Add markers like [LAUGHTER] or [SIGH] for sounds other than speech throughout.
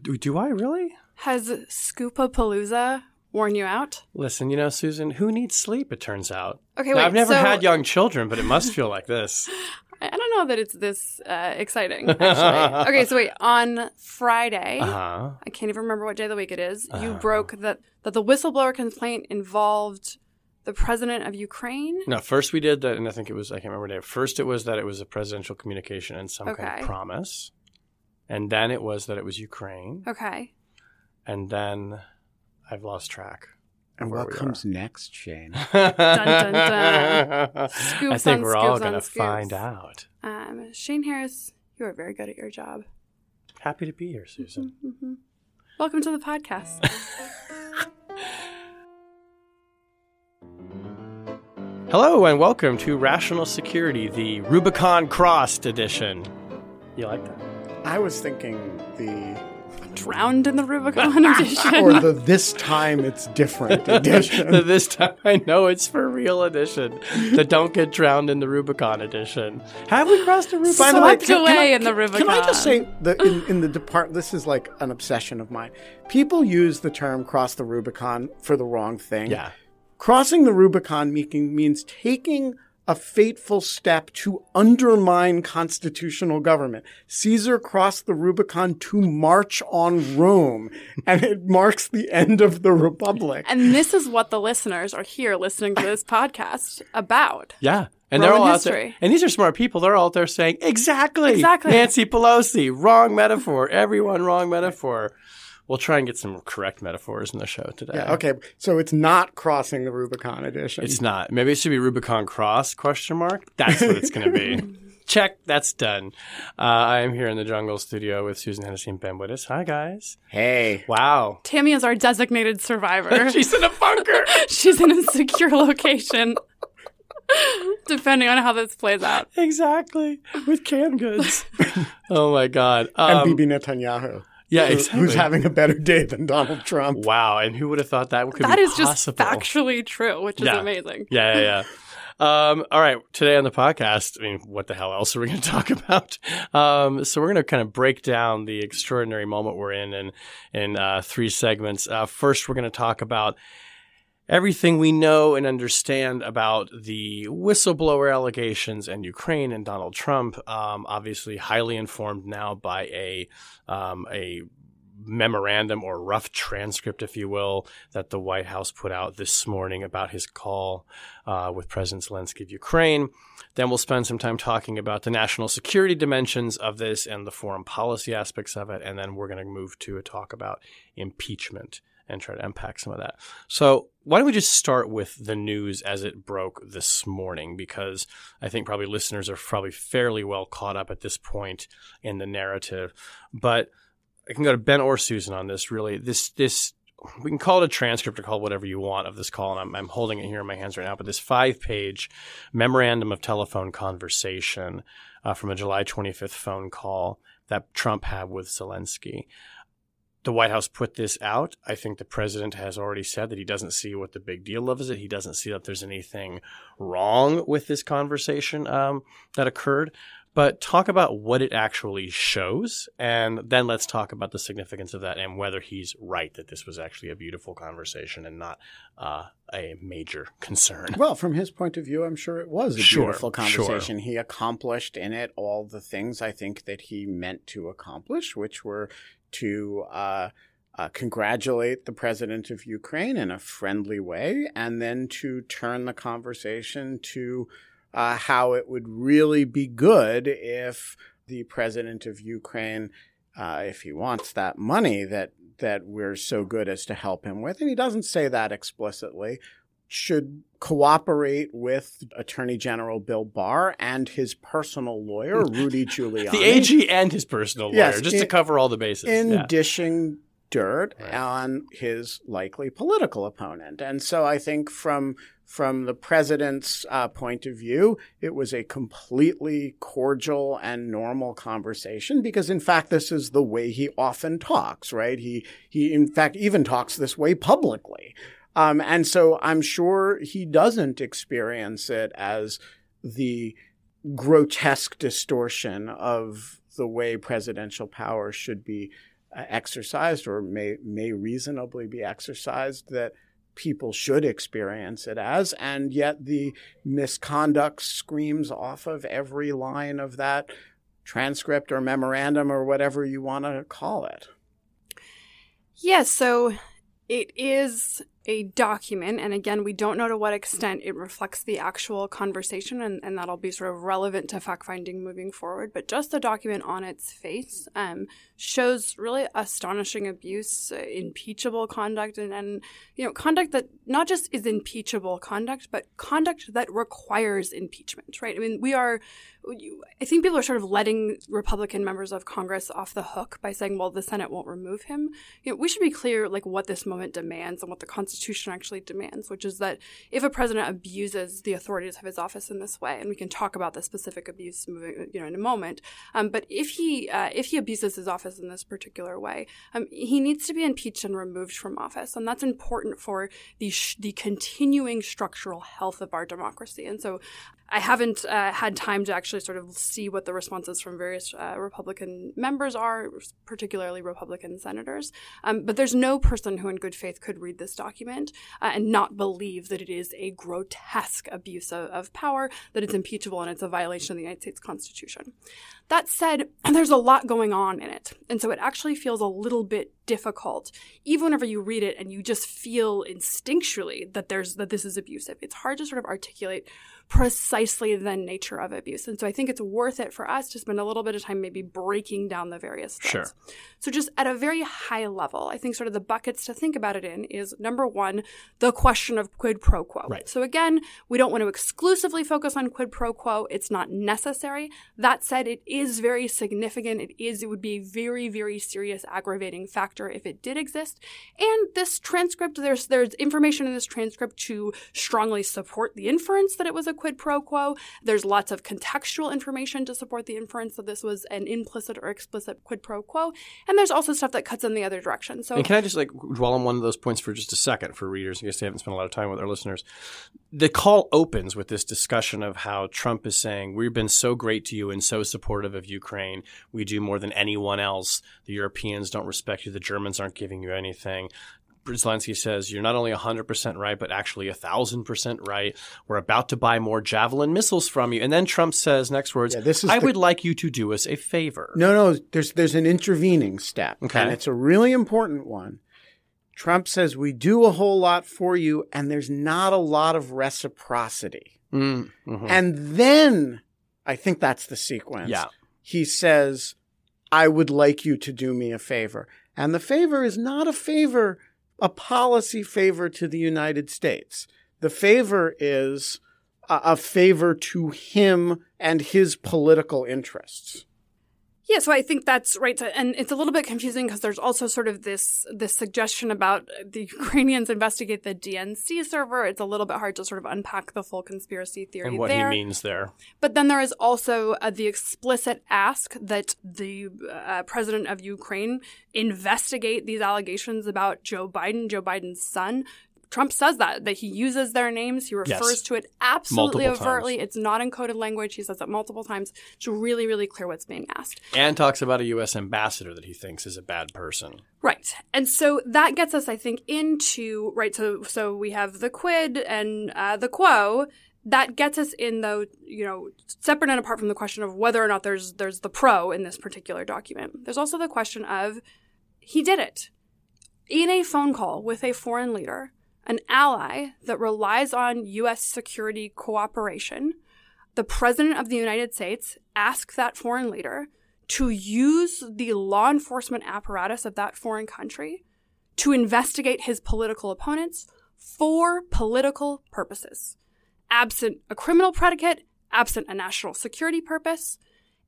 Do, do I really? Has Scoopapalooza worn you out? Listen, you know, Susan, who needs sleep, it turns out. Okay, Now, wait. I've never so- had young children, but it must feel like this. [LAUGHS] I don't know that it's this uh, exciting, actually. [LAUGHS] okay, so wait. On Friday, Uh huh. I can't even remember what day of the week it is, you Uh-huh. broke that, that the whistleblower complaint involved the president of Ukraine. No, first we did that, and I think it was, I can't remember the day. First it was that it was a presidential communication and some kind of promise. And then it was that it was Ukraine. Okay. And then I've lost track. And what we comes next, Shane? [LAUGHS] dun, dun. I think on we're all going to find out. Um, Shane Harris, you are very good at your job. Happy to be here, Susan. hmm Welcome to the podcast. [LAUGHS] Hello and welcome to Rational Security, the Rubicon Crossed edition. You like that? I was thinking the Drowned in the Rubicon [LAUGHS] edition. or the this time it's different [LAUGHS] edition. this time I know it's for real edition. The don't get drowned in the Rubicon edition. Have we crossed the Rubicon? By the way, Swept can- can away I- in the can- Can I just say that in, in the depart? This is like an obsession of mine. People use the term "cross the Rubicon" for the wrong thing. Yeah. Crossing the Rubicon making, means taking a fateful step to undermine constitutional government. Caesar crossed the Rubicon to march on Rome, [LAUGHS] and it marks the end of the Republic. and this is what the listeners are here listening to this podcast about. Yeah. And they're Roman all out there. history. And these are smart people. They're all out there saying, exactly. Exactly. Nancy Pelosi, wrong metaphor. Everyone, wrong metaphor. We'll try and get some correct metaphors in the show today. Yeah, okay, so it's not crossing the Rubicon edition. It's not. Maybe it should be Rubicon Cross question mark. That's what it's going to be. [LAUGHS] Check. That's done. Uh, I am here in the Jungle Studio with Susan Hennessey and Ben Wittes. Hi, guys. hey, Wow. Tammy is our designated survivor. [LAUGHS] She's in a bunker. [LAUGHS] She's in a secure location. Depending on how this plays out. exactly. With canned goods. oh, my God. and Um, Bibi Netanyahu, yeah, who- exactly. who's having a better day than Donald Trump. Wow. And who would have thought that could That be is just factually true, which is Yeah. amazing. Yeah, yeah, yeah. [LAUGHS] Um, all right. Today on the podcast, I mean, what the hell else are we going [LAUGHS] to talk about? Um, so we're going to kind of break down the extraordinary moment we're in in, in uh, three segments. Uh, first, we're going to talk about everything we know and understand about the whistleblower allegations and Ukraine and Donald Trump. Um, obviously, highly informed now by a um, a memorandum or rough transcript, if you will, that the White House put out this morning about his call uh, with President Zelensky of Ukraine. Then we'll spend some time talking about the national security dimensions of this and the foreign policy aspects of it. And then we're going to move to a talk about impeachment and try to unpack some of that. So why don't we just start with the news as it broke this morning? Because I think probably listeners are probably fairly well caught up at this point in the narrative. But I can go to Ben or Susan on this. Really, this this we can call it a transcript or call it whatever you want of this call, and I'm, I'm holding it here in my hands right now. But this five page memorandum of telephone conversation uh, from a July 25th phone call that Trump had with Zelensky. The White House put this out. I think the president has already said that he doesn't see what the big deal of is it. He doesn't see that there's anything wrong with this conversation um, that occurred. But talk about what it actually shows, and then let's talk about the significance of that and whether he's right that this was actually a beautiful conversation and not uh, a major concern. Well, from his point of view, I'm sure it was a Sure, beautiful sure. conversation. He accomplished in it all the things I think that he meant to accomplish, which were to uh, uh, congratulate the president of Ukraine in a friendly way, and then to turn the conversation to uh, how it would really be good if the president of Ukraine, uh, if he wants that money that that we're so good as to help him with, and he doesn't say that explicitly, should cooperate with Attorney General Bill Barr and his personal lawyer, [LAUGHS] Rudy Giuliani. the AG and his personal lawyer, Yes, just in- to cover all the bases. in Yeah. dishing dirt Right. on his likely political opponent. And so I think from from the president's uh, point of view, it was a completely cordial and normal conversation because, in fact, this is the way he often talks. Right? He he in fact even talks this way publicly. Um, and so I'm sure he doesn't experience it as the grotesque distortion of the way presidential power should be uh, exercised or may may reasonably be exercised that people should experience it as. And yet the misconduct screams off of every line of that transcript or memorandum or whatever you want to call it. Yes, so it is a document, and again, we don't know to what extent it reflects the actual conversation, and, and that'll be sort of relevant to fact finding moving forward. But just the document on its face um, shows really astonishing abuse, uh, impeachable conduct, and, and you know conduct that not just is impeachable conduct, but conduct that requires impeachment. Right? I mean, we are. I think people are sort of letting Republican members of Congress off the hook by saying, "Well, the Senate won't remove him." You know, we should be clear, like what this moment demands and what the Constitution actually demands, which is that if a president abuses the authorities of his office in this way, and we can talk about the specific abuse, you know, in a moment, um, but if he uh, if he abuses his office in this particular way, um, he needs to be impeached and removed from office, and that's important for the sh- the continuing structural health of our democracy. And so, I haven't uh, had time to actually sort of see what the responses from various uh, Republican members are, particularly Republican senators. Um, but there's no person who, in good faith, could read this document uh, and not believe that it is a grotesque abuse of, of power, that it's impeachable, and it's a violation of the United States Constitution. That said, [CLEARS THROAT] there's a lot going on in it. And so it actually feels a little bit difficult, even whenever you read it and you just feel instinctually that there's that this is abusive. It's hard to sort of articulate precisely the nature of abuse. And so I think it's worth it for us to spend a little bit of time maybe breaking down the various threads. Sure. So just at a very high level, I think sort of the buckets to think about it in is number one, the question of quid pro quo. Right. So again, we don't want to exclusively focus on quid pro quo. It's not necessary. That said, it is very significant. It is, it would be a very, very serious aggravating factor if it did exist. And this transcript, there's there's information in this transcript to strongly support the inference that it was a quid pro quo. There's lots of contextual information to support the inference that this was an implicit or explicit quid pro quo. And there's also stuff that cuts in the other direction. So And can I just like dwell on one of those points for just a second for readers in case they haven't spent a lot of time with our listeners? The call opens with this discussion of how Trump is saying, We've been so great to you and so supportive of Ukraine. We do more than anyone else. The Europeans don't respect you. The Germans aren't giving you anything. Zelensky says, You're not only 100% right, but actually 1,000% right. We're about to buy more Javelin missiles from you. And then Trump says, next words, Yeah, this is I the- would like you to do us a favor. No, no, there's there's an intervening step, Okay. and it's a really important one. Trump says we do a whole lot for you, and there's not a lot of reciprocity. Mm, mhm. And then I think that's the sequence. Yeah. He says, I would like you to do me a favor. And the favor is not a favor, a policy favor to the United States. The favor is a, favor to him and his political interests. Yeah, so I think that's right. And it's a little bit confusing because there's also sort of this this suggestion about the [LAUGHS] Ukrainians investigate the DNC server. It's a little bit hard to sort of unpack the full conspiracy theory and what there. he means there. But then there is also uh, the explicit ask that the uh, president of Ukraine investigate these allegations about Joe Biden, Joe Biden's son. Trump says that that he uses their names. He refers Yes. to it absolutely Multiple overtly. times. It's not encoded language. He says it multiple times. It's really, really clear what's being asked. And talks about a U.S. ambassador that he thinks is a bad person. Right. And so that gets us, I think, into right. So so we have the quid and uh, the quo. That gets us in though, you know, separate and apart from the question of whether or not there's there's the pro in this particular document. There's also the question of he did it in a phone call with a foreign leader, an ally that relies on U.S. security cooperation. The president of the United States asked that foreign leader to use the law enforcement apparatus of that foreign country to investigate his political opponents for political purposes, absent a criminal predicate, absent a national security purpose.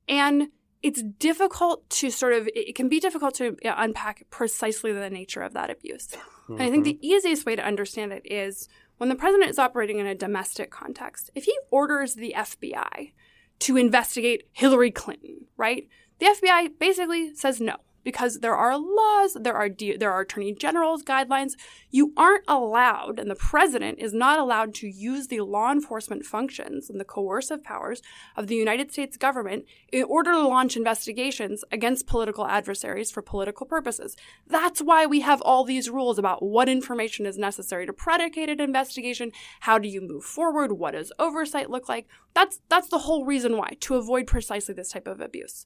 And it's difficult to sort of, it can be difficult to unpack precisely the nature of that abuse. Mm-hmm. And I think the easiest way to understand it is when the president is operating in a domestic context, if he orders the FBI to investigate Hillary Clinton, right? The FBI basically says no because there are laws, there are de- there are attorney general's guidelines. You aren't allowed, and the president is not allowed to use the law enforcement functions and the coercive powers of the United States government in order to launch investigations against political adversaries for political purposes. That's why we have all these rules about what information is necessary to predicate an investigation. How do you move forward? What does oversight look like? That's that's the whole reason why to avoid precisely this type of abuse.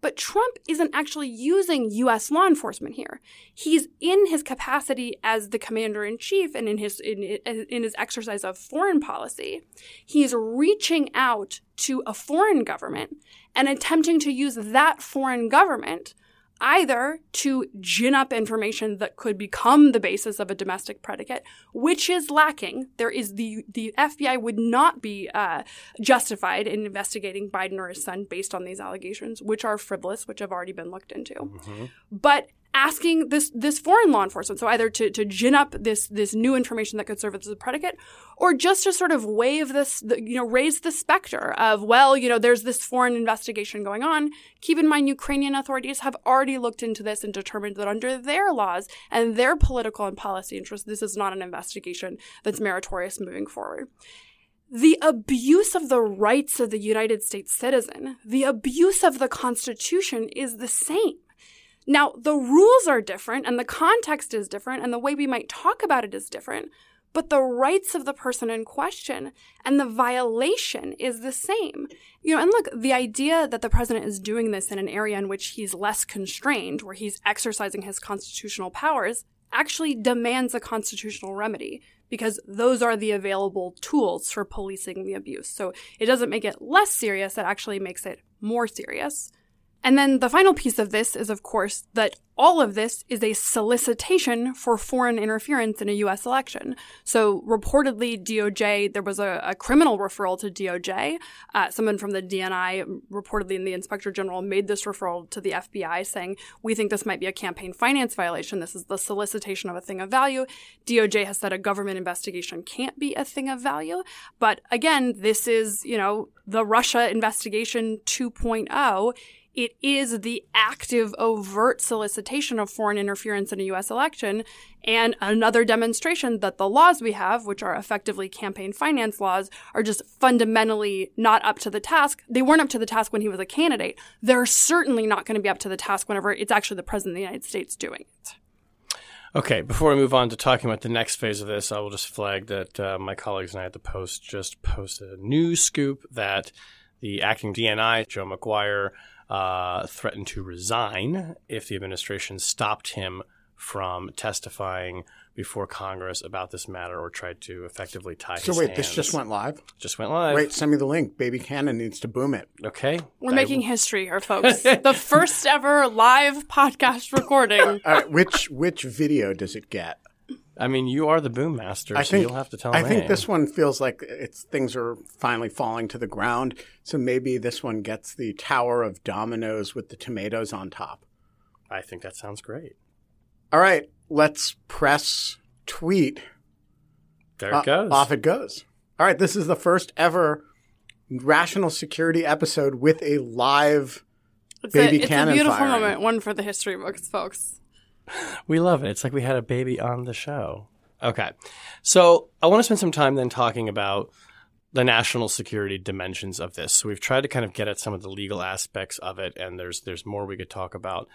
But Trump isn't actually using U.S. law enforcement here. He's in his capacity as the commander in chief and in his in, in his exercise of foreign policy. He's reaching out to a foreign government and attempting to use that foreign government either to gin up information that could become the basis of a domestic predicate, which is lacking. There is the the FBI would not be uh, justified in investigating Biden or his son based on these allegations, which are frivolous, which have already been looked into. Mm-hmm. But asking this this foreign law enforcement, so either to, to gin up this this new information that could serve as a predicate, or just to sort of wave this, you know, raise the specter of, well, you know, there's this foreign investigation going on. Keep in mind, Ukrainian authorities have already looked into this and determined that under their laws and their political and policy interests, this is not an investigation that's meritorious moving forward the abuse of the rights of the United States citizen, the abuse of the Constitution is the same. Now, the rules are different and the context is different and the way we might talk about it is different, but the rights of the person in question and the violation is the same. You know, and look, the idea that the president is doing this in an area in which he's less constrained, where he's exercising his constitutional powers, actually demands a constitutional remedy because those are the available tools for policing the abuse. So it doesn't make it less serious, it actually makes it more serious. And then the final piece of this is, of course, that all of this is a solicitation for foreign interference in a U.S. election. So reportedly, DOJ, there was a, a criminal referral to DOJ. Uh, someone from the DNI, reportedly in the Inspector General, made this referral to the FBI saying, we think this might be a campaign finance violation. This is the solicitation of a thing of value. DOJ has said a government investigation can't be a thing of value. But again, this is, you know, the Russia investigation 2.0 it is the active, overt solicitation of foreign interference in a U.S. election, and another demonstration that the laws we have, which are effectively campaign finance laws, are just fundamentally not up to the task. They weren't up to the task when he was a candidate. They're certainly not going to be up to the task whenever it's actually the president of the United States doing it. Okay, before we move on to talking about the next phase of this, I will just flag that uh, my colleagues and I at the Post just posted a new scoop that the acting DNI, Joe Maguire, uh, threatened to resign if the administration stopped him from testifying before Congress about this matter or tried to effectively tie so his wait, hands. this just went live? Just went live. Wait, send me the link. Baby Cannon needs to boom it. Okay. We're I making w- history here, folks. [LAUGHS] the first ever live podcast recording. [LAUGHS] All right, which which video does it get? I mean, you are the boom master, I so think, you'll have to tell I me. think this one feels like it's things are finally falling to the ground. So maybe this one gets the tower of dominoes with the tomatoes on top. I think that sounds great. All right, let's press tweet. There it uh, goes. Off it goes. All right, this is the first ever rational security episode with a live it's baby a, cannon. It's a beautiful firing. moment, one for the history books, folks [LAUGHS] we love it. It's like we had a baby on the show. Okay. So I want to spend some time then talking about the national security dimensions of this. So we've tried to kind of get at some of the legal aspects of it, and there's there's more we could talk about.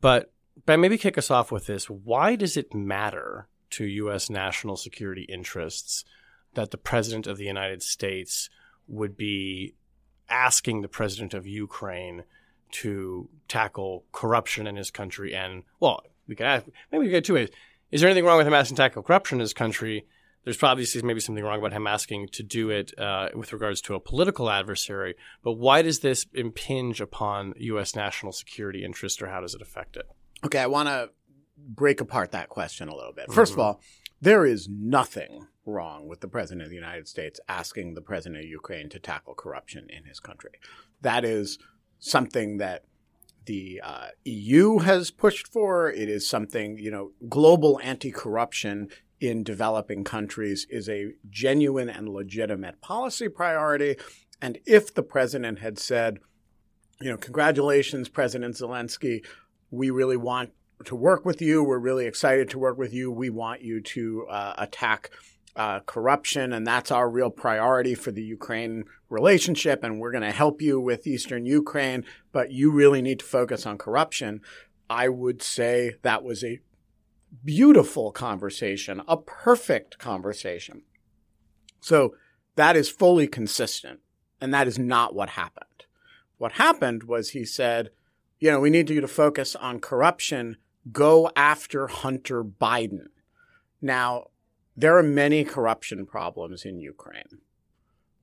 But but maybe kick us off with this. Why does it matter to U.S. national security interests that the president of the United States would be asking the president of Ukraine to tackle corruption in his country and well we could ask, maybe we could get two ways. Is there anything wrong with him asking to tackle corruption in his country? There's probably maybe something wrong about him asking to do it uh, with regards to a political adversary. But why does this impinge upon U.S. national security interest, or how does it affect it? Okay, I want to break apart that question a little bit. 1st mm-hmm. of all, There is nothing wrong with the President of the United States asking the President of Ukraine to tackle corruption in his country. That is something that the uh, EU has pushed for. It is something, you know, global anti corruption in developing countries is a genuine and legitimate policy priority. And if the president had said, you know, congratulations, President Zelensky, we really want to work with you. We're really excited to work with you. We want you to uh, attack uh, corruption, and that's our real priority for the Ukraine relationship. And we're going to help you with Eastern Ukraine, but you really need to focus on corruption. I would say that was a beautiful conversation, a perfect conversation. So that is fully consistent, and that is not what happened. What happened was he said, you know, we need you to focus on corruption, go after Hunter Biden. Now, there are many corruption problems in Ukraine.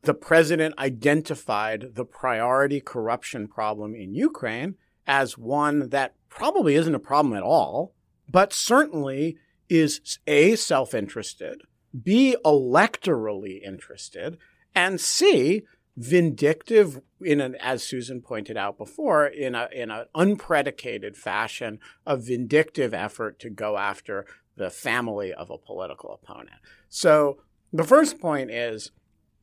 The president identified the priority corruption problem in Ukraine as one that probably isn't a problem at all, but certainly is A, self interested, B, electorally interested, and C, vindictive in an, as Susan pointed out before, in a in an unpredicated fashion, a vindictive effort to go after the family of a political opponent. So the first point is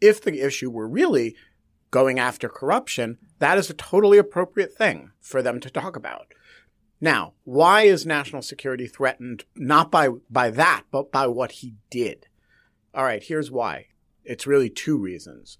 if the issue were really going after corruption, that is a totally appropriate thing for them to talk about. Now, why is national security threatened not by, by that, but by what he did? All right, here's why. It's really two reasons.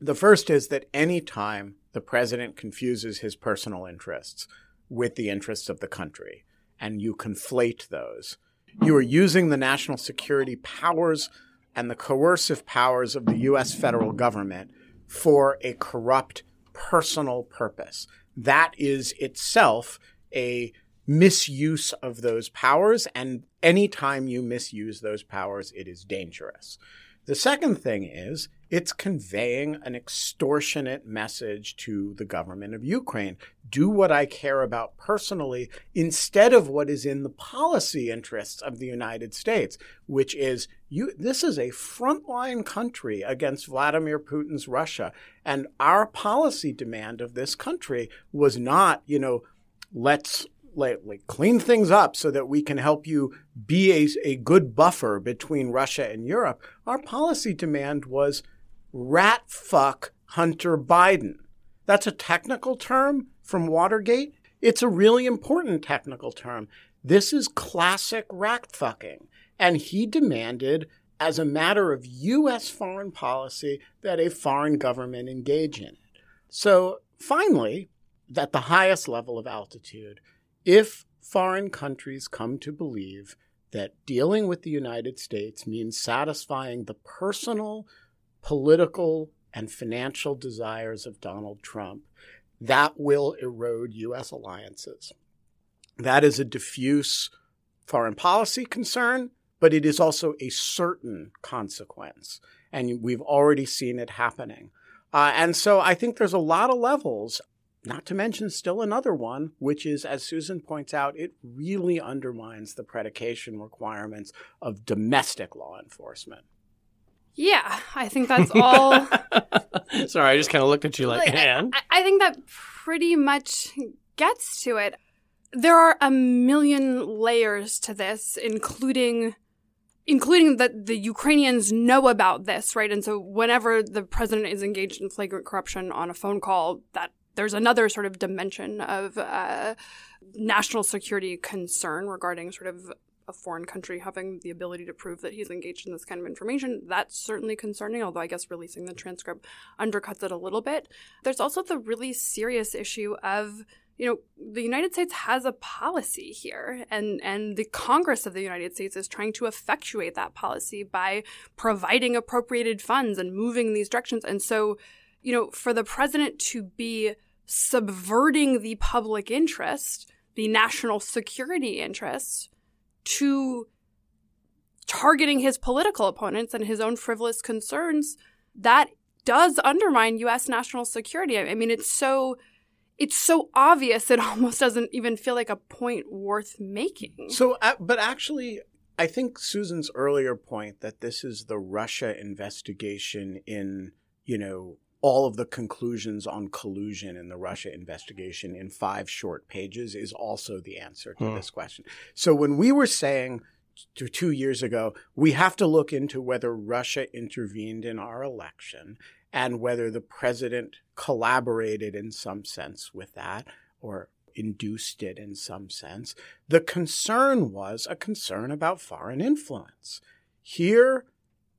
The first is that any time the president confuses his personal interests with the interests of the country, and you conflate those, you are using the national security powers and the coercive powers of the U.S. federal government for a corrupt personal purpose. That is itself a misuse of those powers, and anytime you misuse those powers, it is dangerous. The second thing is it's conveying an extortionate message to the government of Ukraine. Do what I care about personally instead of what is in the policy interests of the United States, which is you, this is a frontline country against Vladimir Putin's Russia. And our policy demand of this country was not, you know, let's like, clean things up so that we can help you be a, a good buffer between Russia and Europe. Our policy demand was rat fuck Hunter Biden. That's a technical term from Watergate. It's a really important technical term. This is classic rat fucking. And he demanded, as a matter of U.S. foreign policy, that a foreign government engage in it. So finally, at the highest level of altitude, if foreign countries come to believe that dealing with the United States means satisfying the personal, political, and financial desires of Donald Trump, that will erode U.S. alliances. That is a diffuse foreign policy concern, but it is also a certain consequence. And we've already seen it happening. Uh, and so I think there's a lot of levels not to mention, still another one, which is, as Susan points out, it really undermines the predication requirements of domestic law enforcement. Yeah, I think that's all. [LAUGHS] Sorry, I just kind of looked at you like, like and? I, I think that pretty much gets to it. There are a million layers to this, including including that the Ukrainians know about this, right? And so whenever the president is engaged in flagrant corruption on a phone call, that there's another sort of dimension of uh, national security concern regarding sort of a foreign country having the ability to prove that he's engaged in this kind of information. That's certainly concerning, although I guess releasing the transcript undercuts it a little bit. There's also the really serious issue of you know the United States has a policy here and and the Congress of the United States is trying to effectuate that policy by providing appropriated funds and moving these directions and so you know, for the president to be subverting the public interest, the national security interest, to targeting his political opponents and his own frivolous concerns, that does undermine U.S. national security. I mean, it's so it's so obvious it [LAUGHS] almost doesn't even feel like a point worth making. So, but actually, I think Susan's earlier point that this is the Russia investigation in, you know, all of the conclusions on collusion in the Russia investigation in five short pages is also the answer to Hmm. this question. So when we were saying t- two years ago, we have to look into whether Russia intervened in our election and whether the president collaborated in some sense with that or induced it in some sense. The concern was a concern about foreign influence. Here,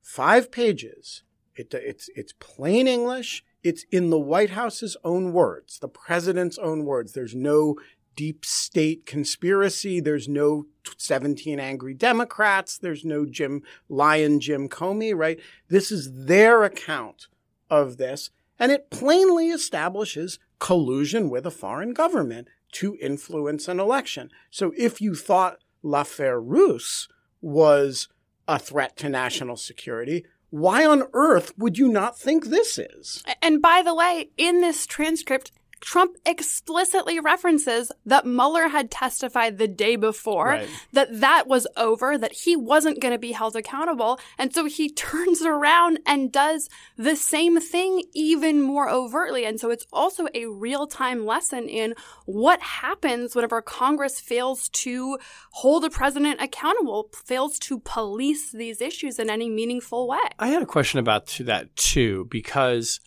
five pages. It, it's, it's plain English. It's in the White House's own words, the president's own words. There's no deep state conspiracy. There's no 17 angry Democrats. There's no Jim Lion Jim Comey, right? This is their account of this. And it plainly establishes collusion with a foreign government to influence an election. So if you thought L'affaire Russe was a threat to national security, why on earth would you not think this is? And by the way, in this transcript, Trump explicitly references that Mueller had testified the day before Right. that that was over, that he wasn't going to be held accountable. And so he [LAUGHS] turns around and does the same thing even more overtly. And so it's also a real time lesson in what happens whenever Congress fails to hold a president accountable, fails to police these issues in any meaningful way. I had a question about that too because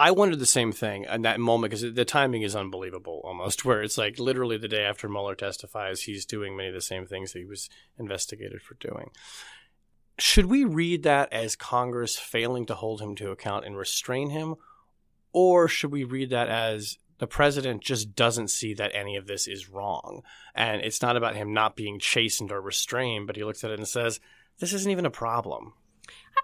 I wondered the same thing in that moment because the timing is unbelievable almost [LAUGHS] where it's like literally the day after Mueller testifies he's doing many of the same things that he was investigated for doing. Should we read that as Congress failing to hold him to account and restrain him or should we read that as the president just doesn't see that any of this is wrong and it's not about him not being chastened or restrained but he looks at it and says this isn't even a problem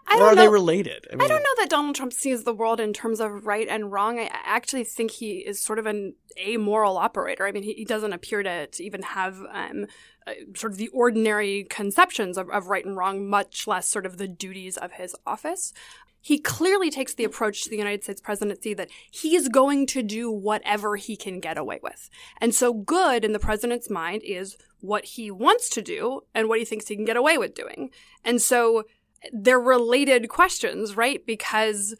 I or don't are know. they related? I don't know that Donald Trump sees the world in terms of right and wrong. I I actually think he is sort of an amoral operator. I mean, he, he doesn't appear to, to even have um, uh, sort of the ordinary conceptions of, of right and wrong, much less sort of the duties of his office. He clearly takes the approach to the United States presidency that he's going to do whatever he can get away with. And so good in the president's mind is what he wants to do and what he thinks he can get away with doing. And so they're related questions, right? Because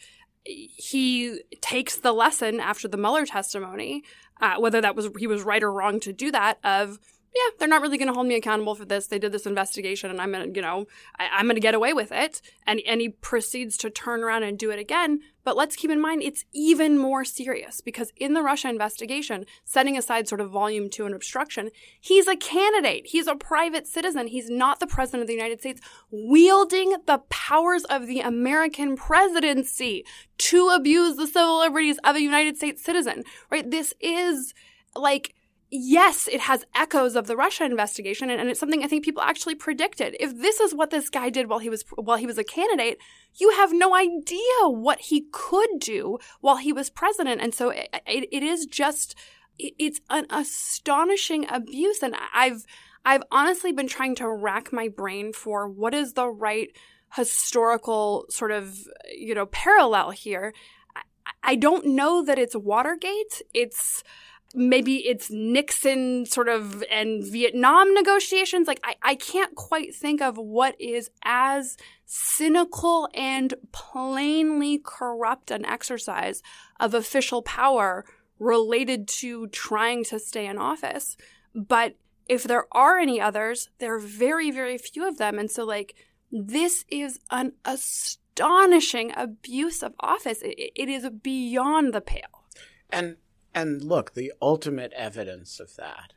he takes the lesson after the Mueller testimony, uh, whether that was he was right or wrong to do that, of yeah, they're not really going to hold me accountable for this. They did this investigation, and I'm gonna, you know, I, I'm gonna get away with it. And and he proceeds to turn around and do it again. But let's keep in mind it's even more serious because in the Russia investigation, setting aside sort of volume two and obstruction, he's a candidate. He's a private citizen. He's not the president of the United States, wielding the powers of the American presidency to abuse the civil liberties of a United States citizen. Right? This is like yes, it has echoes of the Russia investigation, and, and, it's something I think people actually predicted. If this is what this guy did while he was while he was a candidate, you have no idea what he could do while he was president, and so it, it, it is just it, it's an astonishing abuse, and I've I've honestly been trying to rack my brain for what is the right historical sort of you know parallel here. I, I don't know that it's Watergate. It's maybe it's Nixon sort of and Vietnam negotiations. Like, I, I can't quite think of what is as cynical and plainly corrupt an exercise of official power related to trying to stay in office. But if there are any others, there are very, very few of them. And so, like, this is an astonishing abuse of office. it, it is beyond the pale. And and look, the ultimate evidence of that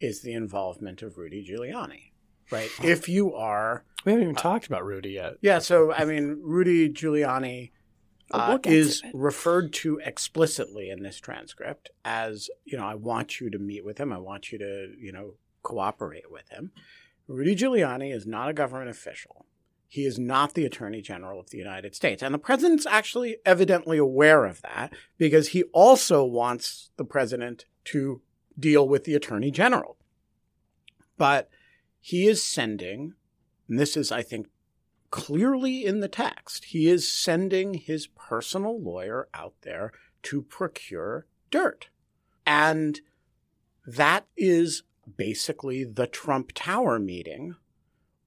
is the involvement of Rudy Giuliani, right? If you are, we haven't even uh, talked about Rudy yet. Yeah, so I mean, Rudy Giuliani uh, is referred to explicitly in this transcript as, you know, I want you to meet with him. I want you to, you know, cooperate with him. Rudy Giuliani is not a government official. He is not the Attorney General of the United States. And the president's actually evidently aware of that because he also wants the president to deal with the Attorney General. But he is sending, and this is, I think, clearly in the text, he is sending his personal lawyer out there to procure dirt. And that is basically the Trump Tower meeting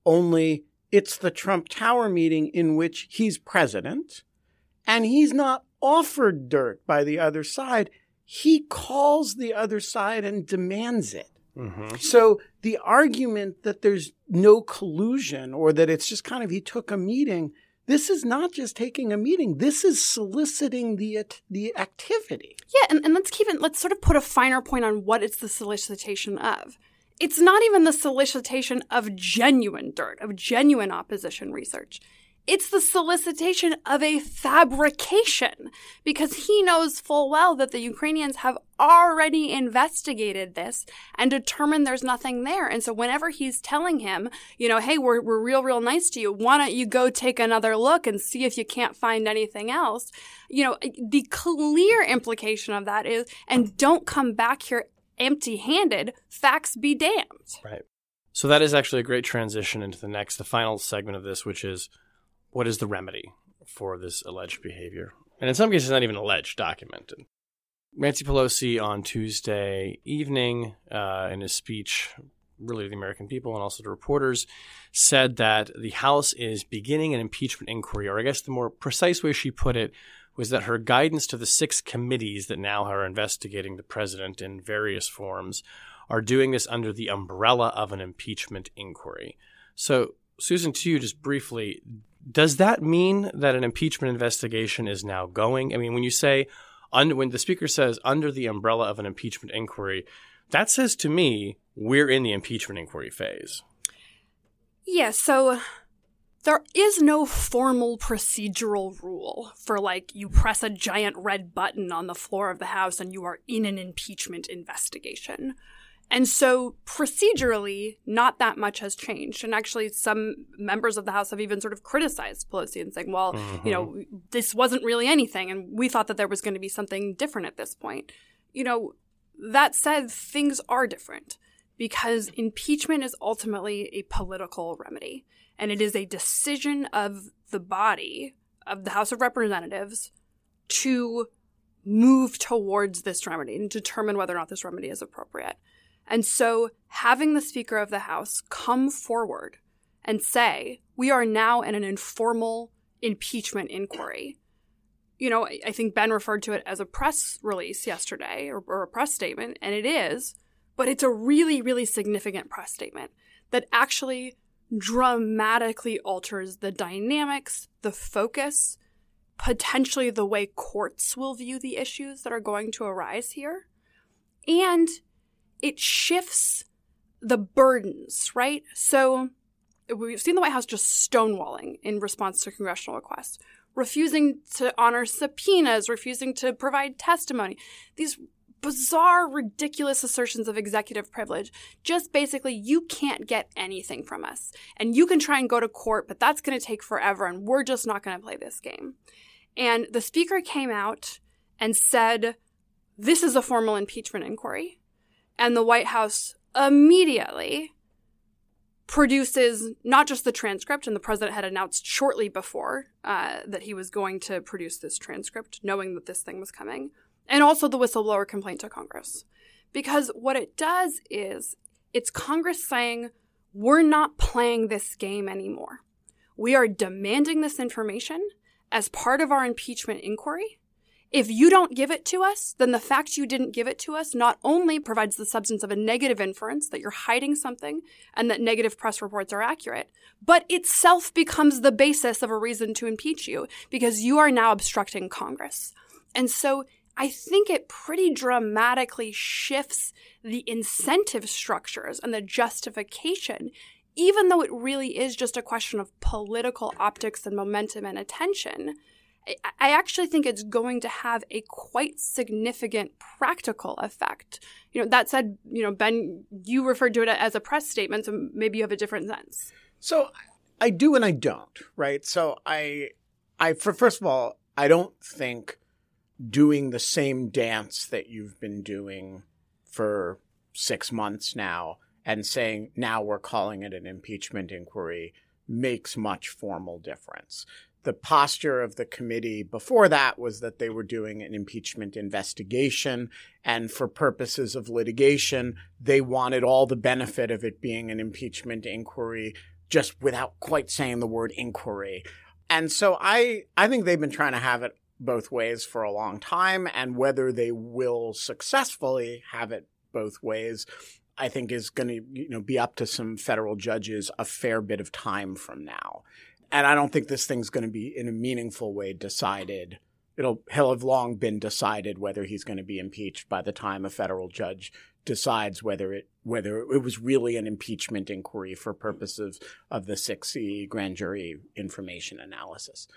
only it's the Trump Tower meeting in which he's president and he's not offered dirt by the other side. He calls the other side and demands it. Mm-hmm. So the argument that there's no collusion or that it's just kind of he took a meeting, this is not just taking a meeting. This is soliciting the the activity. Yeah, and, and let's keep it. Let's sort of put a finer point on what it's the solicitation of. It's not even the solicitation of genuine dirt, of genuine opposition research. It's the solicitation of a fabrication because he knows full well that the Ukrainians have already investigated this and determined there's nothing there. And so whenever he's telling him, you know, hey, we're, we're real, real nice to you. Why don't you go take another look and see if you can't find anything else? You know, the clear implication of that is, and don't come back here empty handed. Facts be damned. Right. So that is actually a great transition into the next, the final segment of this, which is what is the remedy for this alleged behavior? And in some cases, not even alleged, documented. Nancy Pelosi on Tuesday evening, uh, in his speech, really to the American people and also to reporters, said that the House is beginning an impeachment inquiry, or I guess the more precise way she put it was that her guidance to the six committees that now are investigating the president in various forms are doing this under the umbrella of an impeachment inquiry. So, Susan, to you, just briefly, does that mean that an impeachment investigation is now going? I mean, when you say, un- when the speaker says under the umbrella of an impeachment inquiry, that says to me we're in the impeachment inquiry phase. Yeah, so there is no formal procedural rule for like you press a giant red button on the floor of the House and you are in an impeachment investigation. And so procedurally, not that much has changed. And actually, some members of the House have even sort of criticized Pelosi and saying, well, mm-hmm. you know, mm-hmm. this wasn't really anything. And we thought that there was going to be something different at this point. You know, that said, things are different because impeachment is ultimately a political remedy. And it is a decision of the body, of the House of Representatives, to move towards this remedy and determine whether or not this remedy is appropriate. And so having the Speaker of the House come forward and say, we are now in an informal impeachment inquiry. You know, I think Ben referred to it as a press release yesterday or, or, a press statement, and it is, but it's a really, really significant press statement that actually dramatically alters the dynamics, the focus, potentially the way courts will view the issues that are going to arise here. And it shifts the burdens, right? So we've seen the White House just stonewalling in response to congressional requests, refusing to honor subpoenas, refusing to provide testimony. These bizarre, ridiculous assertions of executive privilege. Just basically, you can't get anything from us. And you can try and go to court, but that's going to take forever, and we're just not going to play this game. And the speaker came out and said, This is a formal impeachment inquiry. And the White House immediately produces not just the transcript, and the president had announced shortly before uh, that he was going to produce this transcript, knowing that this thing was coming, and also the whistleblower complaint to Congress. Because what it does is it's Congress saying, we're not playing this game anymore. We are demanding this information as part of our impeachment inquiry, if you don't give it to us, then the fact you didn't give it to us not only provides the substance of a negative inference that you're hiding something and that negative press reports are accurate, but itself becomes the basis of a reason to impeach you because you are now obstructing Congress. And so I think it pretty dramatically shifts the incentive structures and the justification even though it really is just a question of political optics and momentum and attention, I actually think it's going to have a quite significant practical effect. You know, that said, you know, Ben, you referred to it as a press statement, so maybe you have a different sense. So I do and I don't, right? So I, I, for first of all, I don't think doing the same dance that you've been doing for six months now and saying now we're calling it an impeachment inquiry makes much formal difference the posture of the committee before that was that they were doing an impeachment investigation. And for purposes of litigation, they wanted all the benefit of it being an impeachment inquiry just without quite saying the word inquiry. And so I, I think they've been trying to have it both ways for a long time, and whether they will successfully have it both ways, I think is going to you know be up to some federal judges a fair bit of time from now. And I don't think this thing's going to be in a meaningful way decided. It'll he'll have long been decided whether he's going to be impeached by the time a federal judge decides whether it whether it was really an impeachment inquiry for purposes of the 6E grand jury information analysis.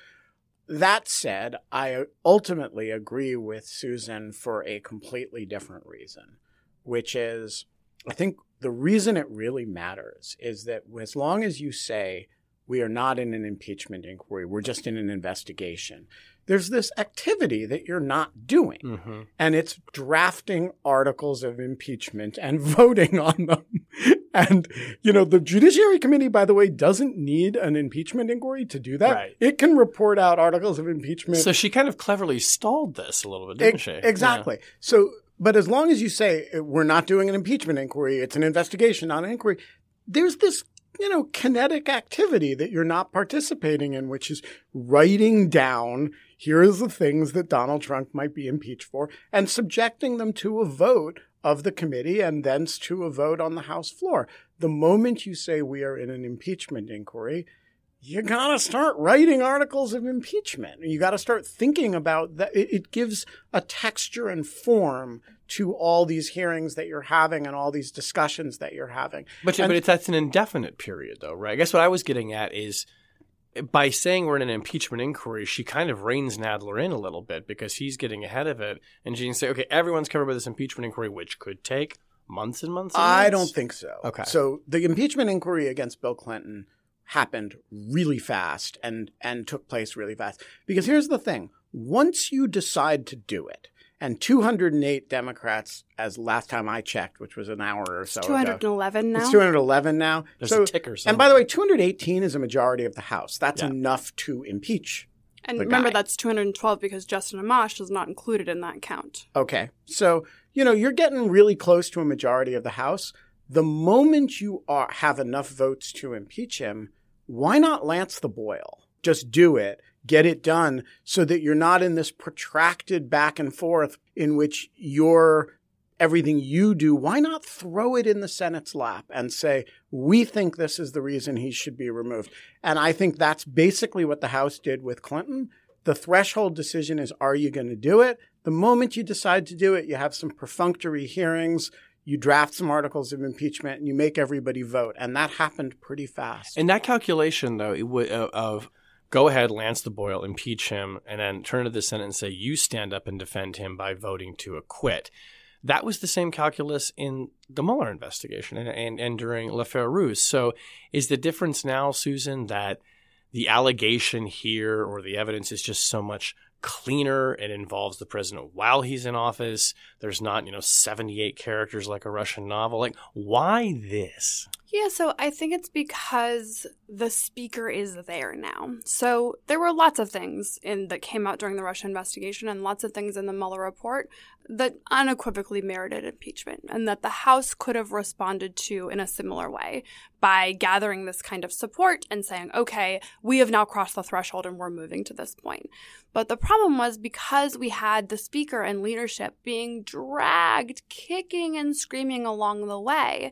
That said, I ultimately agree with Susan for a completely different reason, which is I think the reason it really matters is that as long as you say we are not in an impeachment inquiry, we're just in an investigation, there's this activity that you're not doing. Mm-hmm. And it's drafting articles of impeachment and [LAUGHS] voting on them. And, you know, the Judiciary Committee, by the way, doesn't need an impeachment inquiry to do that. Right. It can report out articles of impeachment. So she kind of cleverly stalled this a little bit, didn't she? Exactly. Yeah. So, but as long as you say eh, we're not doing an impeachment inquiry, it's an investigation, not an inquiry, there's this you know, kinetic activity that you're not participating in, which is writing down here's the things that Donald Trump might be impeached for and subjecting them to a vote of the committee and thence to a vote on the House floor. The moment you say we are in an impeachment inquiry, you gotta start writing articles of impeachment. You gotta start thinking about that. It, gives a texture and form to all these hearings that you're having and all these discussions that you're having. But, and, but it's, that's an indefinite period, though, right? I guess what I was getting at is by saying we're in an impeachment inquiry, she kind of reins Nadler in a little bit because he's getting ahead of it. And she can say, okay, everyone's covered by this impeachment inquiry, which could take months and months. And I months. don't think so. Okay. So the impeachment inquiry against Bill Clinton happened really fast and, and took place really fast. Because here's the thing once you decide to do it, and 208 Democrats, as last time I checked, which was an hour or so 211 ago. now. It's 211 now. There's so, a ticker. Somewhere. And by the way, 218 is a majority of the House. That's yeah. enough to impeach. And remember, guy. that's 212 because Justin Amash is not included in that count. Okay, so you know you're getting really close to a majority of the House. The moment you are, have enough votes to impeach him, why not lance the boil? Just do it get it done so that you're not in this protracted back and forth in which you're everything you do, why not throw it in the Senate's lap and say, we think this is the reason he should be removed? And I think that's basically what the House did with Clinton. The threshold decision is, are you going to do it? The moment you decide to do it, you have some perfunctory hearings, you draft some articles of impeachment, and you make everybody vote. And that happened pretty fast. And that calculation, though, uh, of go ahead, lance the boil, impeach him, and then turn to the Senate and say, you stand up and defend him by voting to acquit. That was the same calculus in the Mueller investigation and, and, and during L'Affaire Russe. So is the difference now, Susan, that the allegation here or the evidence is just so much cleaner. It involves the president while he's in office. There's not, you know, 78 characters like a Russian novel. Like, why this? Yeah, so I think it's because the speaker is there now. So there were lots of things in that came out during the Russia investigation and lots of things in the Mueller report that unequivocally merited impeachment and that the House could have responded to in a similar way by gathering this kind of support and saying, okay, we have now crossed the threshold and we're moving to this point. But the problem was because we had the speaker and leadership being dragged, kicking and screaming along the way,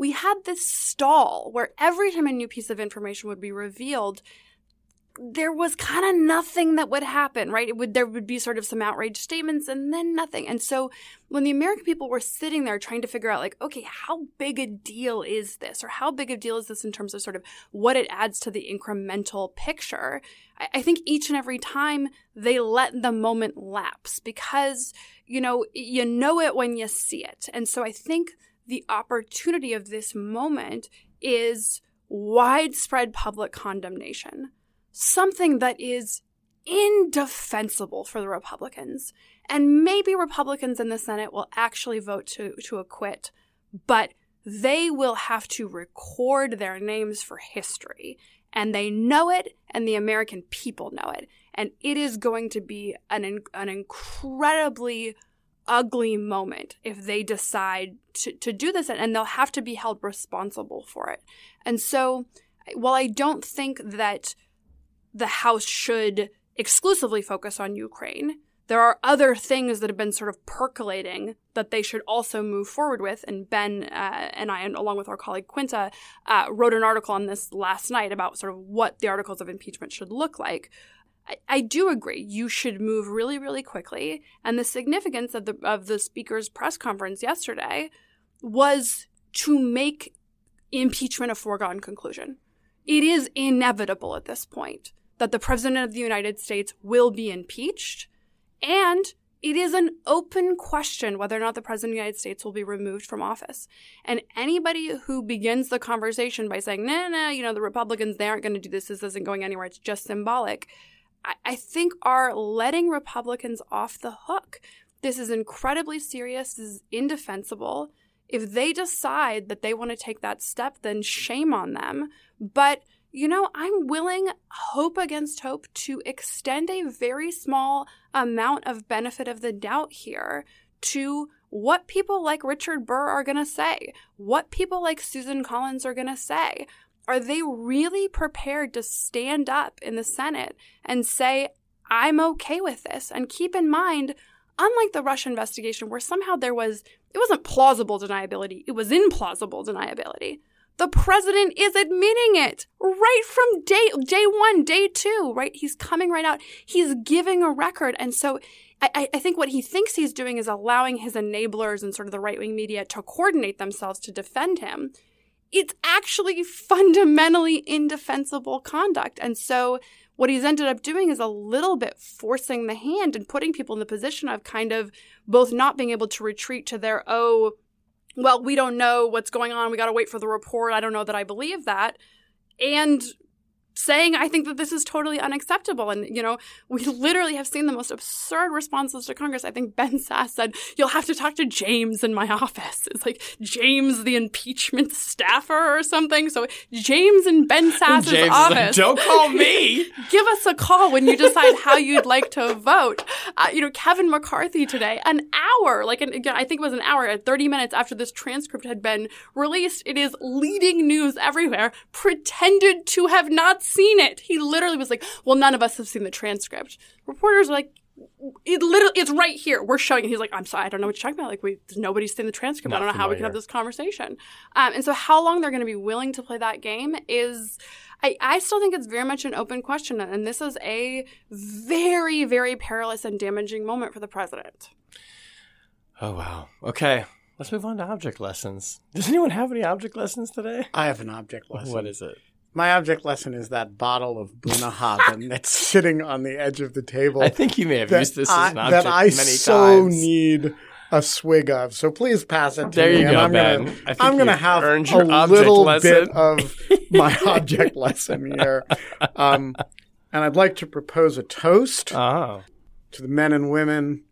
we had this stall where every time a new piece of information would be revealed, there was kind of nothing that would happen, right? It would there would be sort of some outrage statements and then nothing. And so when the American people were sitting there trying to figure out like, okay, how big a deal is this? Or how big a deal is this in terms of sort of what it adds to the incremental picture? I, I think each and every time they let the moment lapse because, you know, you know it when you see it. And so I think the opportunity of this moment is widespread public condemnation, something that is indefensible for the Republicans. And maybe Republicans in the Senate will actually vote to, to acquit, but they will have to record their names for history. And they know it, and the American people know it. And it is going to be an, an incredibly ugly moment if they decide to, to do this and they'll have to be held responsible for it. And so while I don't think that the House should exclusively focus on Ukraine, there are other things that have been sort of percolating that they should also move forward with. And Ben uh, and I, and along with our colleague Quinta, uh, wrote an article on this last night about sort of what the articles of impeachment should look like. I, do agree you should move really, really quickly. And the significance of the of the speaker's press conference yesterday was to make impeachment a foregone conclusion. It is inevitable at this point that the president of the United States will be impeached and it is an open question whether or not the president of the United States will be removed from office. And anybody who begins the conversation by saying, nah, nah, you know, the Republicans, they aren't going to do this, this isn't going anywhere, it's just symbolic, I, I think are letting Republicans off the hook. This is incredibly serious, this is indefensible. If they decide that they want to take that step, then shame on them. But you know, I'm willing, hope against hope, to extend a very small amount of benefit of the doubt here to what people like Richard Burr are going to say, what people like Susan Collins are going to say. Are they really prepared to stand up in the Senate and say, I'm okay with this? And keep in mind, unlike the Russia investigation, where somehow there was, it wasn't plausible deniability, it was implausible deniability. The president is admitting it right from day day one, day two, right? He's coming right out. He's giving a record. And so I, I think what he thinks he's doing is allowing his enablers and sort of the right wing media to coordinate themselves to defend him. It's actually fundamentally indefensible conduct. And so what he's ended up doing is a little bit forcing the hand and putting people in the position of kind of both not being able to retreat to their, oh, well, we don't know what's going on. We got to wait for the report. I don't know that I believe that. And saying I think that this is totally unacceptable. And, you know, we literally have seen the most absurd responses to Congress. I think Ben Sasse said, You'll have to talk to James in my office. It's like James, the impeachment staffer or something. So James in Ben Sasse's James office. Like, Don't call me. [LAUGHS] Give us a call when you decide how you'd like to vote. Uh, you know, Kevin McCarthy today, an hour, like an, again, I think it was an hour, 30 minutes after this transcript had been released, it is leading news everywhere, pretended to have not seen it. He literally was like, well, none of us have seen the transcript. Reporters are like, it literally, it's right here. We're showing it. He's like, I'm sorry, I don't know what you're talking about. Like, we, nobody's seen the transcript. Not I don't know how we can have this conversation. Um, and so how long they're going to be willing to play that game is, I, I still think it's very much an open question. And this is a very, very perilous and damaging moment for the president. Oh, wow. Okay. Let's move on to object lessons. Does anyone have any object lessons today? I have an object lesson. What is it? My object lesson is that bottle of Bunnahabhain [LAUGHS] that's sitting on the edge of the table. I think you may have used this I, as an object that I many so times. need a swig of. So please pass it to There me. you and go, I'm Ben. Gonna, I think I'm gonna you've have a little lesson. bit of my [LAUGHS] object lesson here. Um, and I'd like to propose a toast Oh. to the men and women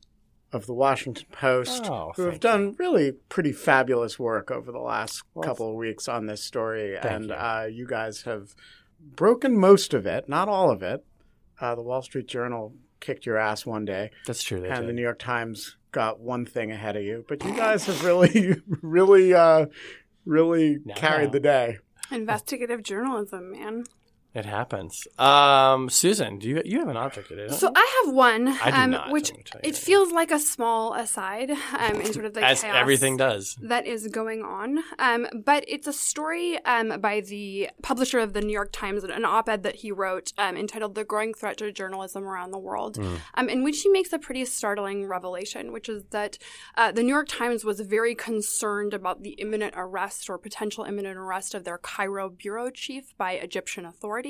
of the Washington Post Oh, who have thank done really pretty fabulous work over the last Well, couple of weeks on this story. and you. Uh, you guys have broken most of it, not all of it. Uh, the Wall Street Journal kicked your ass one day, That's true. They and the. New York Times got one thing ahead of you. But you guys have really, [LAUGHS] really, uh, really No. carried the day. Investigative journalism, man. It happens. Um, Susan, do you you have an object today? So you? I have one, I do um, not, which I'm gonna tell you it feels like a small aside um, in sort of the [LAUGHS] as everything does. that is going on. Um, but it's a story um, by the publisher of the New York Times, an op-ed that he wrote um, entitled "The Growing Threat to Journalism Around the World," um, in which he makes a pretty startling revelation, which is that uh, the New York Times was very concerned about the imminent arrest or potential imminent arrest of their Cairo bureau chief by Egyptian authorities.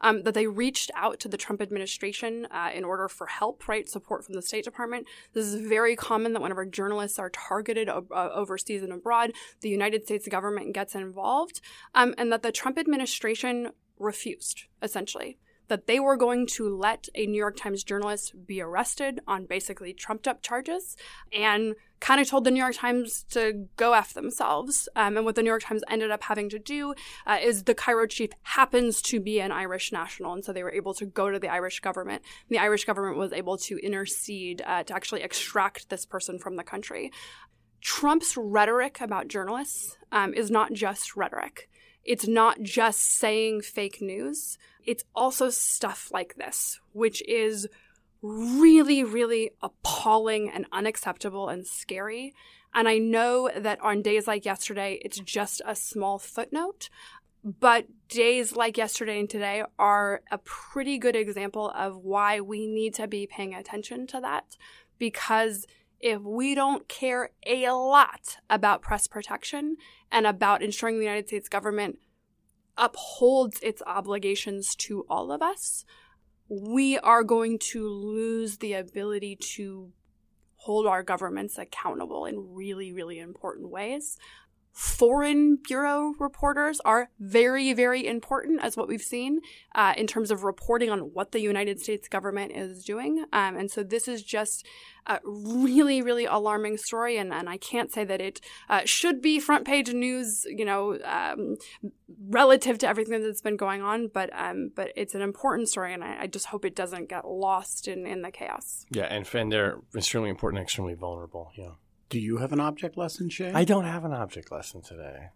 Um, that they reached out to the Trump administration uh, in order for help, right, support from the State Department. This is very common that whenever journalists are targeted uh, overseas and abroad, the United States government gets involved, um, and that the Trump administration refused, essentially. That they were going to let a New York Times journalist be arrested on basically trumped up charges and kind of told the New York Times to go F themselves. Um, and what the New York Times ended up having to do uh, is the Cairo chief happens to be an Irish national. And so they were able to go to the Irish government. And the Irish government was able to intercede uh, to actually extract this person from the country. Trump's rhetoric about journalists um, is not just rhetoric. It's not just saying fake news, it's also stuff like this, which is really, really appalling and unacceptable and scary. And I know that on days like yesterday, it's just a small footnote, but days like yesterday and today are a pretty good example of why we need to be paying attention to that because if we don't care a lot about press protection and about ensuring the United States government upholds its obligations to all of us, we are going to lose the ability to hold our governments accountable in really, really important ways foreign bureau reporters are very, very important, as what we've seen uh, in terms of reporting on what the United States government is doing. Um, and so this is just a really, really alarming story. And, and I can't say that it uh, should be front page news, you know, um, relative to everything that's been going on, but um, but it's an important story, and I, I, just hope it doesn't get lost in, in the chaos. Yeah, and, and they're extremely important, extremely vulnerable. Yeah. Do you have an object lesson, Shay? I don't have an object lesson today.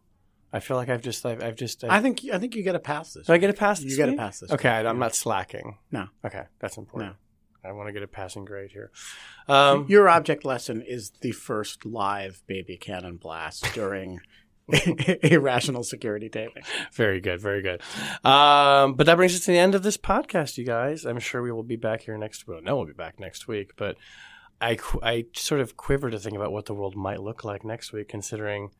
I feel like I've just, I've, I've just. I've, i think, I think you get to pass this. Do I get a pass? This You get to pass this. Okay, I, am not slacking. No. Okay, that's important. No. I want to get a passing grade here. Um, Your object lesson is the first live baby cannon blast [LAUGHS] during [LAUGHS] a rational security taping. Very good, very good. Um, but that brings us to the end of this podcast, you guys. I'm sure we will be back here next week. Well, no, we'll be back next week, but I, I sort of quiver to think about what the world might look like next week, considering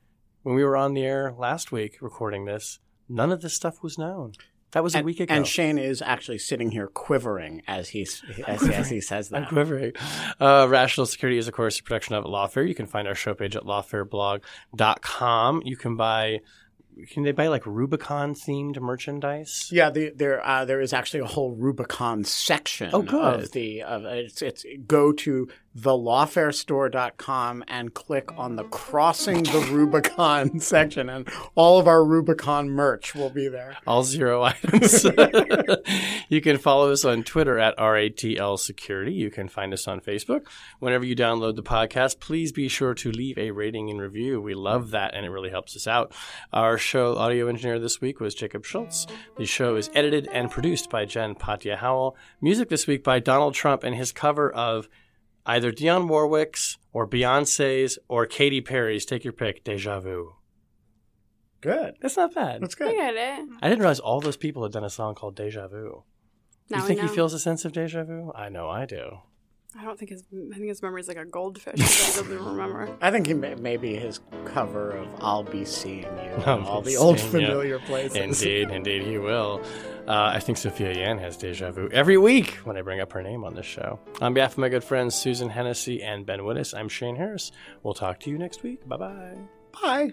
when we were on the air last week recording this, none of this stuff was known. That was and, a week ago. And Shane is actually sitting here quivering as he as, as, he says that. I'm quivering. Uh, Rational Security is, of course, a production of Lawfare. You can find our show page at lawfareblog.com. You can buy can they buy like Rubicon themed merchandise? Yeah, the, there uh, there is actually a whole Rubicon section. Oh, good. Of the of it's, it's go to thelawfarestore.com and click on the crossing the Rubicon [LAUGHS] section, and all of our Rubicon merch will be there. All zero [LAUGHS] items. [LAUGHS] you can follow us on Twitter at RATL Security. You can find us on Facebook. Whenever you download the podcast, please be sure to leave a rating and review. We love that, and it really helps us out. Our show audio engineer this week was Jacob Schultz. The show is edited and produced by Jen Patja Howell. Music this week by Donald Trump and his cover of either Dionne Warwick's or Beyonce's or Katy Perry's. Take your pick. Deja Vu. Good. That's not bad. That's good. I get it. I didn't realize all those people had done a song called Deja Vu. Now you think we he feels a sense of deja vu? I know I do. I don't think his. I think his memory is like a goldfish. he doesn't remember. [LAUGHS] I think he may, maybe his cover of "I'll Be Seeing You" I'll all the old seeing you. familiar places. Indeed, indeed, he will. Uh, I think Sophia Yan has deja vu every week when I bring up her name on this show. On behalf of my good friends Susan Hennessey and Ben Wittes, I'm Shane Harris. We'll talk to you next week. Bye bye. Bye.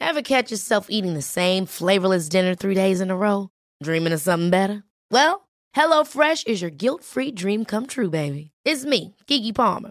Ever catch yourself eating the same flavorless dinner three days in a row? Dreaming of something better? Well, HelloFresh is your guilt free dream come true, baby. It's me, Keke Palmer.